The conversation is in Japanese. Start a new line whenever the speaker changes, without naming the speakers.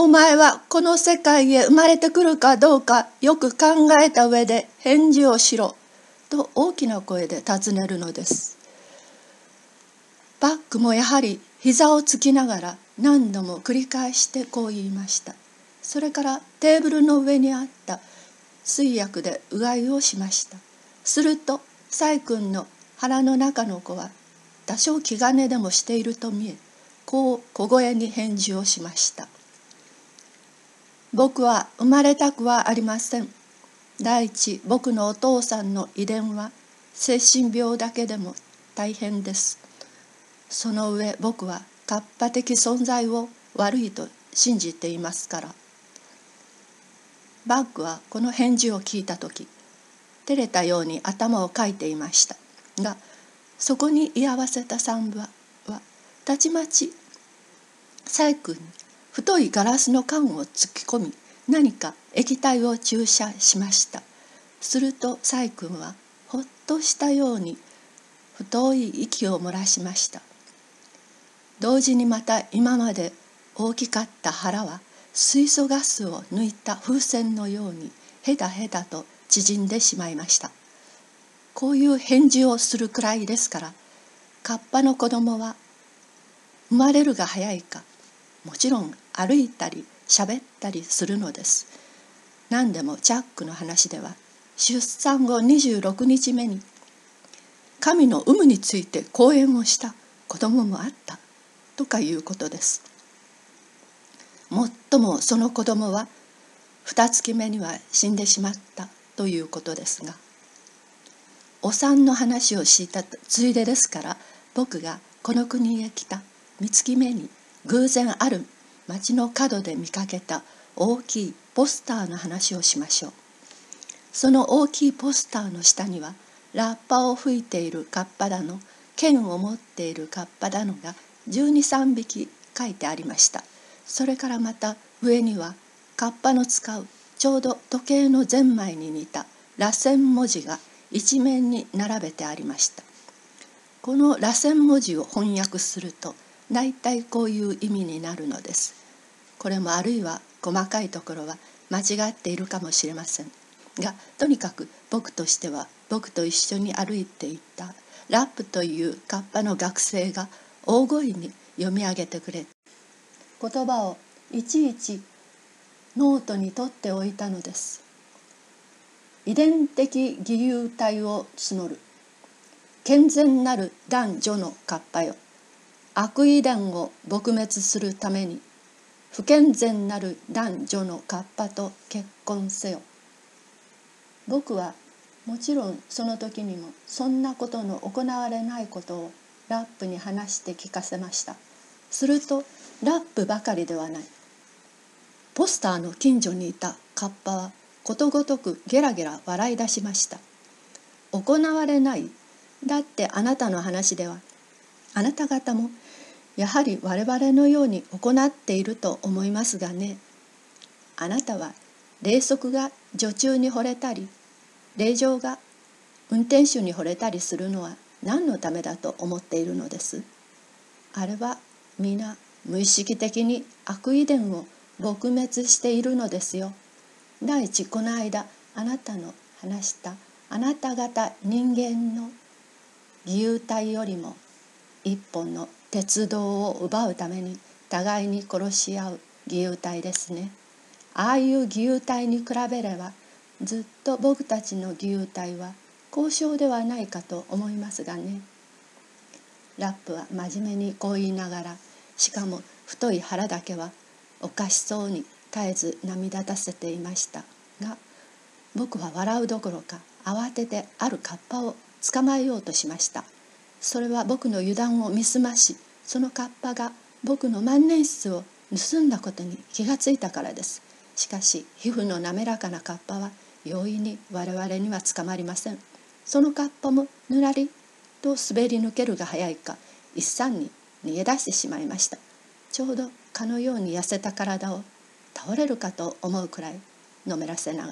お前はこの世界へ生まれてくるかどうかよく考えた上で返事をしろ」と大きな声で尋ねるのです。バックもやはり膝をつきながら何度も繰り返してこう言いました。それからテーブルの上にあった水薬でうがいをしました。すると細君の腹の中の子は多少気兼ねでもしていると見えこう小声に返事をしました僕は生まれたくはありません。第一僕のお父さんの遺伝は精神病だけでも大変です。その上僕は活発的存在を悪いと信じていますから。バッグはこの返事を聞いた時照れたように頭をかいていました。がそこに居合わせた三部はたちまち細君に太いガラスの缶を突き込み何か液体を注射しました。すると細君はほっとしたように太い息を漏らしました。同時にまた今まで大きかった腹は水素ガスを抜いた風船のようにへだへだと縮んでしまいました。こういう返事をするくらいですからカッパの子供は生まれるが早いかもちろん歩いたり喋ったりするのです。何でもジャックの話では出産後26日目に神の有無について講演をした子供もあったとかいうことです。もっともその子供は二月目には死んでしまったということですがお産の話をしたついでですから僕がこの国へ来た三月目に偶然ある町の角で見かけた大きいポスターの話をしましょう。その大きいポスターの下にはラッパを吹いているカッパだの剣を持っているカッパだのが123匹書いてありました。それからまた上にはカッパの使うちょうど時計のゼンマイに似た螺旋文字が一面に並べてありました。この螺旋文字を翻訳すると大体こういう意味になるのです。これもあるいは細かいところは間違っているかもしれません。がとにかく僕としては僕と一緒に歩いていたラップというカッパの学生が大声に読み上げてくれる言葉をいちいちノートに取っておいたのです。遺伝的義勇体を募る。健全なる男女のカッパよ。悪遺伝を撲滅するために不健全なる男女のカッパと結婚せよ。僕はもちろんその時にもそんなことの行われないことをラップに話して聞かせました。するとラップばかりではない。ポスターの近所にいたカッパはことごとくゲラゲラ笑い出しました。行われない。だってあなたの話ではあなた方もやはり我々のように行っていると思いますがねあなたは霊足が女中に惚れたり霊場が運転手に惚れたりするのは何のためだと思っているのです？あれは皆無意識的に悪遺伝を撲滅しているのですよ。第一この間あなたの話したあなた方人間の義勇隊よりも一本の鉄道を奪うために互いに殺し合う義勇隊ですね。ああいう義勇隊に比べればずっと僕たちの義勇隊は交渉ではないかと思いますがね。ラップは真面目にこう言いながらしかも太い腹だけはおかしそうに絶えず涙立たせていましたが僕は笑うどころか慌ててあるカッパを捕まえようとしましたそれは僕の油断を見すましそのカッパが僕の万年筆を盗んだことに気がついたからです。しかし皮膚の滑らかなカッパは容易に我々には捕まりません。そのカッパもぬらりと滑り抜けるが早いか一産に逃げ出してしまいました。ちょうど蚊のように痩せた体を倒れるかと思うくらいのめらせながら。